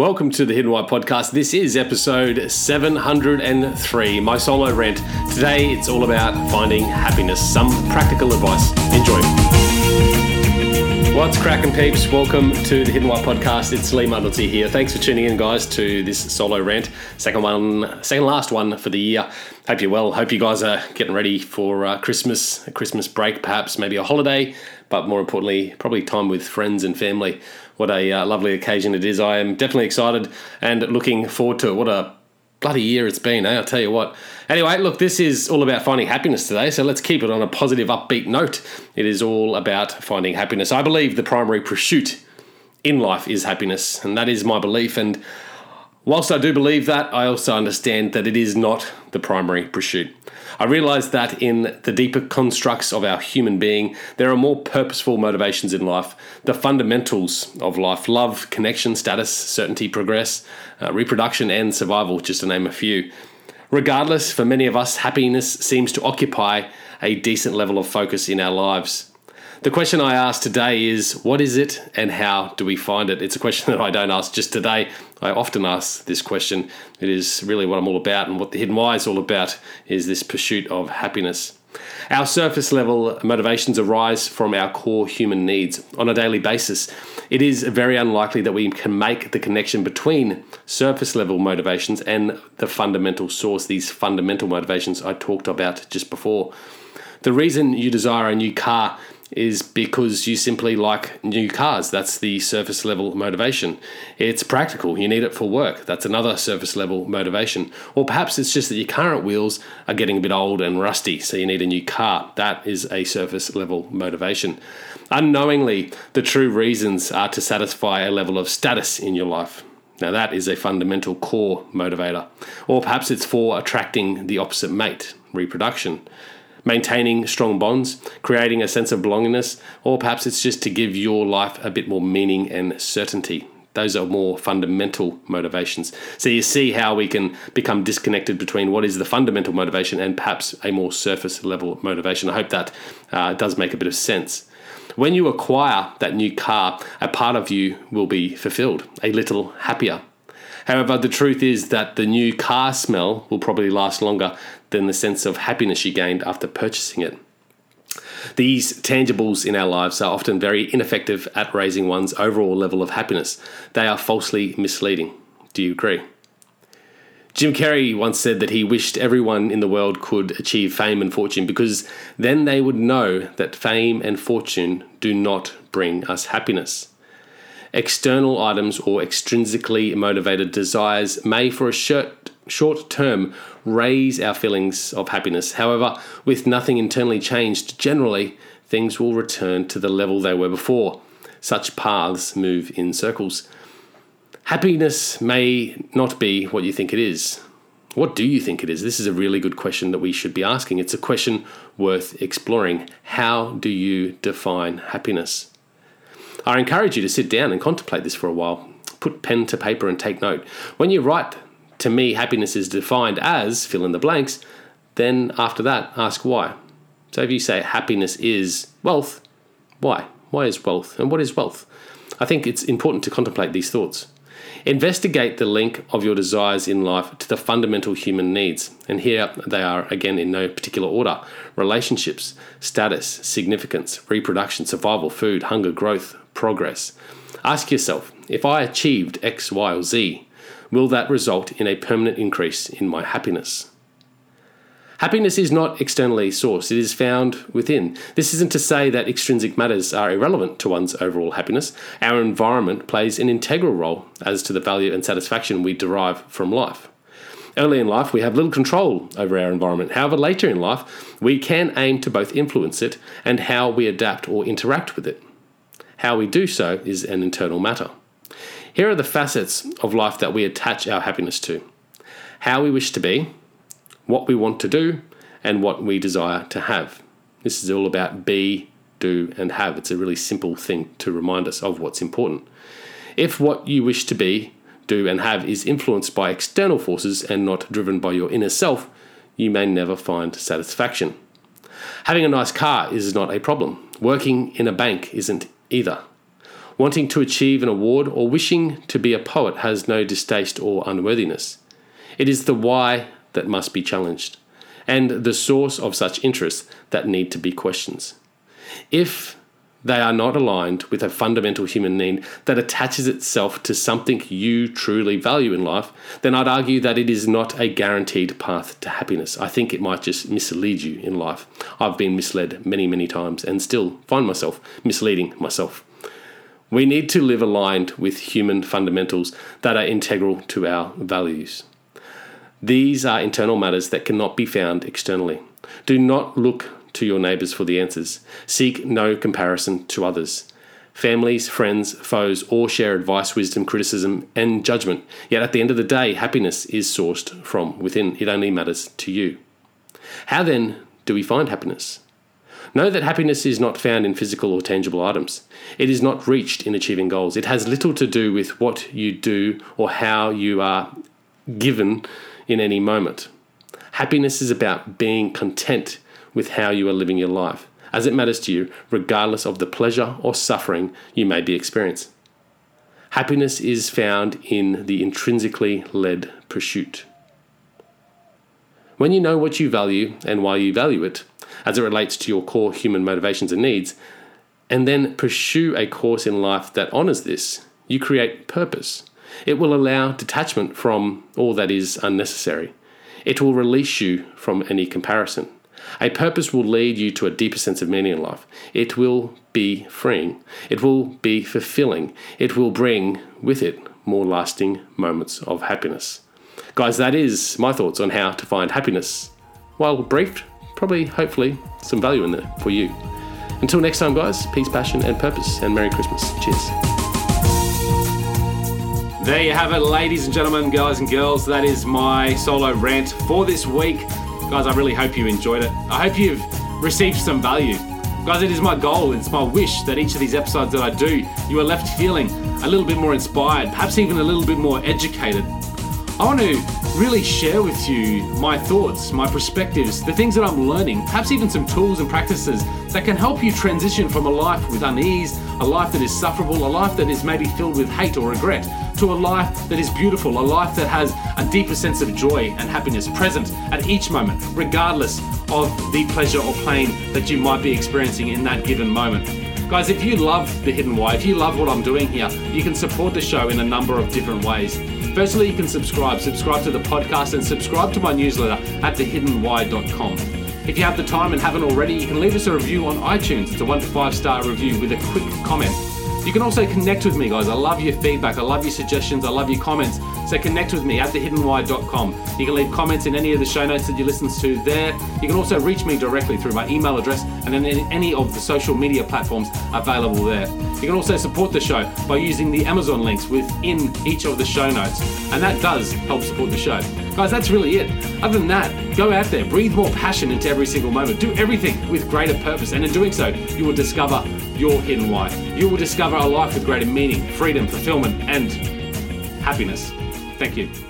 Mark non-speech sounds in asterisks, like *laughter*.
Welcome to the Hidden Why podcast. This is episode 703, my solo rant. Today it's all about finding happiness, some practical advice. Enjoy. What's cracking, peeps? Welcome to the Hidden Why podcast. It's Lee Muddlesy here. Thanks for tuning in, guys, to this solo rant. Second one, second last one for the year. Hope you're well. Hope you guys are getting ready for uh, Christmas, a Christmas break, perhaps maybe a holiday, but more importantly, probably time with friends and family what a uh, lovely occasion it is. I am definitely excited and looking forward to it. What a bloody year it's been, eh? I'll tell you what. Anyway, look, this is all about finding happiness today, so let's keep it on a positive, upbeat note. It is all about finding happiness. I believe the primary pursuit in life is happiness, and that is my belief. And whilst I do believe that, I also understand that it is not the primary pursuit. I realize that in the deeper constructs of our human being, there are more purposeful motivations in life. The fundamentals of life love, connection, status, certainty, progress, uh, reproduction, and survival, just to name a few. Regardless, for many of us, happiness seems to occupy a decent level of focus in our lives. The question I ask today is what is it and how do we find it? It's a question *laughs* that I don't ask just today. I often ask this question. It is really what I'm all about and what the hidden why is all about is this pursuit of happiness. Our surface level motivations arise from our core human needs on a daily basis. It is very unlikely that we can make the connection between surface level motivations and the fundamental source, these fundamental motivations I talked about just before. The reason you desire a new car is because you simply like new cars. That's the surface level motivation. It's practical. You need it for work. That's another surface level motivation. Or perhaps it's just that your current wheels are getting a bit old and rusty, so you need a new car. That is a surface level motivation. Unknowingly, the true reasons are to satisfy a level of status in your life. Now, that is a fundamental core motivator. Or perhaps it's for attracting the opposite mate, reproduction maintaining strong bonds, creating a sense of belongingness, or perhaps it's just to give your life a bit more meaning and certainty. Those are more fundamental motivations. So you see how we can become disconnected between what is the fundamental motivation and perhaps a more surface level motivation. I hope that uh, does make a bit of sense. When you acquire that new car, a part of you will be fulfilled, a little happier. However, the truth is that the new car smell will probably last longer than the sense of happiness you gained after purchasing it. These tangibles in our lives are often very ineffective at raising one's overall level of happiness. They are falsely misleading. Do you agree? Jim Carrey once said that he wished everyone in the world could achieve fame and fortune because then they would know that fame and fortune do not bring us happiness. External items or extrinsically motivated desires may, for a short, short term, raise our feelings of happiness. However, with nothing internally changed, generally, things will return to the level they were before. Such paths move in circles. Happiness may not be what you think it is. What do you think it is? This is a really good question that we should be asking. It's a question worth exploring. How do you define happiness? I encourage you to sit down and contemplate this for a while. Put pen to paper and take note. When you write, to me, happiness is defined as fill in the blanks, then after that, ask why. So if you say happiness is wealth, why? Why is wealth? And what is wealth? I think it's important to contemplate these thoughts. Investigate the link of your desires in life to the fundamental human needs. And here they are again in no particular order relationships, status, significance, reproduction, survival, food, hunger, growth, progress. Ask yourself if I achieved X, Y, or Z, will that result in a permanent increase in my happiness? Happiness is not externally sourced, it is found within. This isn't to say that extrinsic matters are irrelevant to one's overall happiness. Our environment plays an integral role as to the value and satisfaction we derive from life. Early in life, we have little control over our environment. However, later in life, we can aim to both influence it and how we adapt or interact with it. How we do so is an internal matter. Here are the facets of life that we attach our happiness to how we wish to be, what we want to do, and what we desire to have. This is all about be, do, and have. It's a really simple thing to remind us of what's important. If what you wish to be, do, and have is influenced by external forces and not driven by your inner self, you may never find satisfaction. Having a nice car is not a problem. Working in a bank isn't either. Wanting to achieve an award or wishing to be a poet has no distaste or unworthiness. It is the why that must be challenged, and the source of such interests that need to be questioned. If they are not aligned with a fundamental human need that attaches itself to something you truly value in life, then I'd argue that it is not a guaranteed path to happiness. I think it might just mislead you in life. I've been misled many, many times and still find myself misleading myself. We need to live aligned with human fundamentals that are integral to our values. These are internal matters that cannot be found externally. Do not look to your neighbours for the answers. Seek no comparison to others. Families, friends, foes all share advice, wisdom, criticism, and judgment. Yet at the end of the day, happiness is sourced from within. It only matters to you. How then do we find happiness? Know that happiness is not found in physical or tangible items. It is not reached in achieving goals. It has little to do with what you do or how you are given in any moment. Happiness is about being content with how you are living your life, as it matters to you, regardless of the pleasure or suffering you may be experiencing. Happiness is found in the intrinsically led pursuit. When you know what you value and why you value it, as it relates to your core human motivations and needs, and then pursue a course in life that honors this, you create purpose. It will allow detachment from all that is unnecessary. It will release you from any comparison. A purpose will lead you to a deeper sense of meaning in life. It will be freeing. It will be fulfilling. It will bring with it more lasting moments of happiness. Guys, that is my thoughts on how to find happiness. While brief, probably, hopefully, some value in there for you. Until next time, guys, peace, passion, and purpose, and Merry Christmas. Cheers. There you have it, ladies and gentlemen, guys and girls. That is my solo rant for this week. Guys, I really hope you enjoyed it. I hope you've received some value. Guys, it is my goal, it's my wish that each of these episodes that I do, you are left feeling a little bit more inspired, perhaps even a little bit more educated. I want to really share with you my thoughts, my perspectives, the things that I'm learning, perhaps even some tools and practices that can help you transition from a life with unease, a life that is sufferable, a life that is maybe filled with hate or regret, to a life that is beautiful, a life that has a deeper sense of joy and happiness present at each moment, regardless of the pleasure or pain that you might be experiencing in that given moment. Guys, if you love The Hidden Why, if you love what I'm doing here, you can support the show in a number of different ways. Firstly, you can subscribe. Subscribe to the podcast and subscribe to my newsletter at thehiddenwhy.com. If you have the time and haven't already, you can leave us a review on iTunes. It's a one to five star review with a quick comment. You can also connect with me, guys. I love your feedback. I love your suggestions. I love your comments. So connect with me at thehiddenwhy.com. You can leave comments in any of the show notes that you listen to there. You can also reach me directly through my email address and then any of the social media platforms available there. You can also support the show by using the Amazon links within each of the show notes. And that does help support the show. Guys, that's really it. Other than that, go out there, breathe more passion into every single moment, do everything with greater purpose, and in doing so, you will discover your hidden why. You will discover a life with greater meaning, freedom, fulfillment, and happiness. Thank you.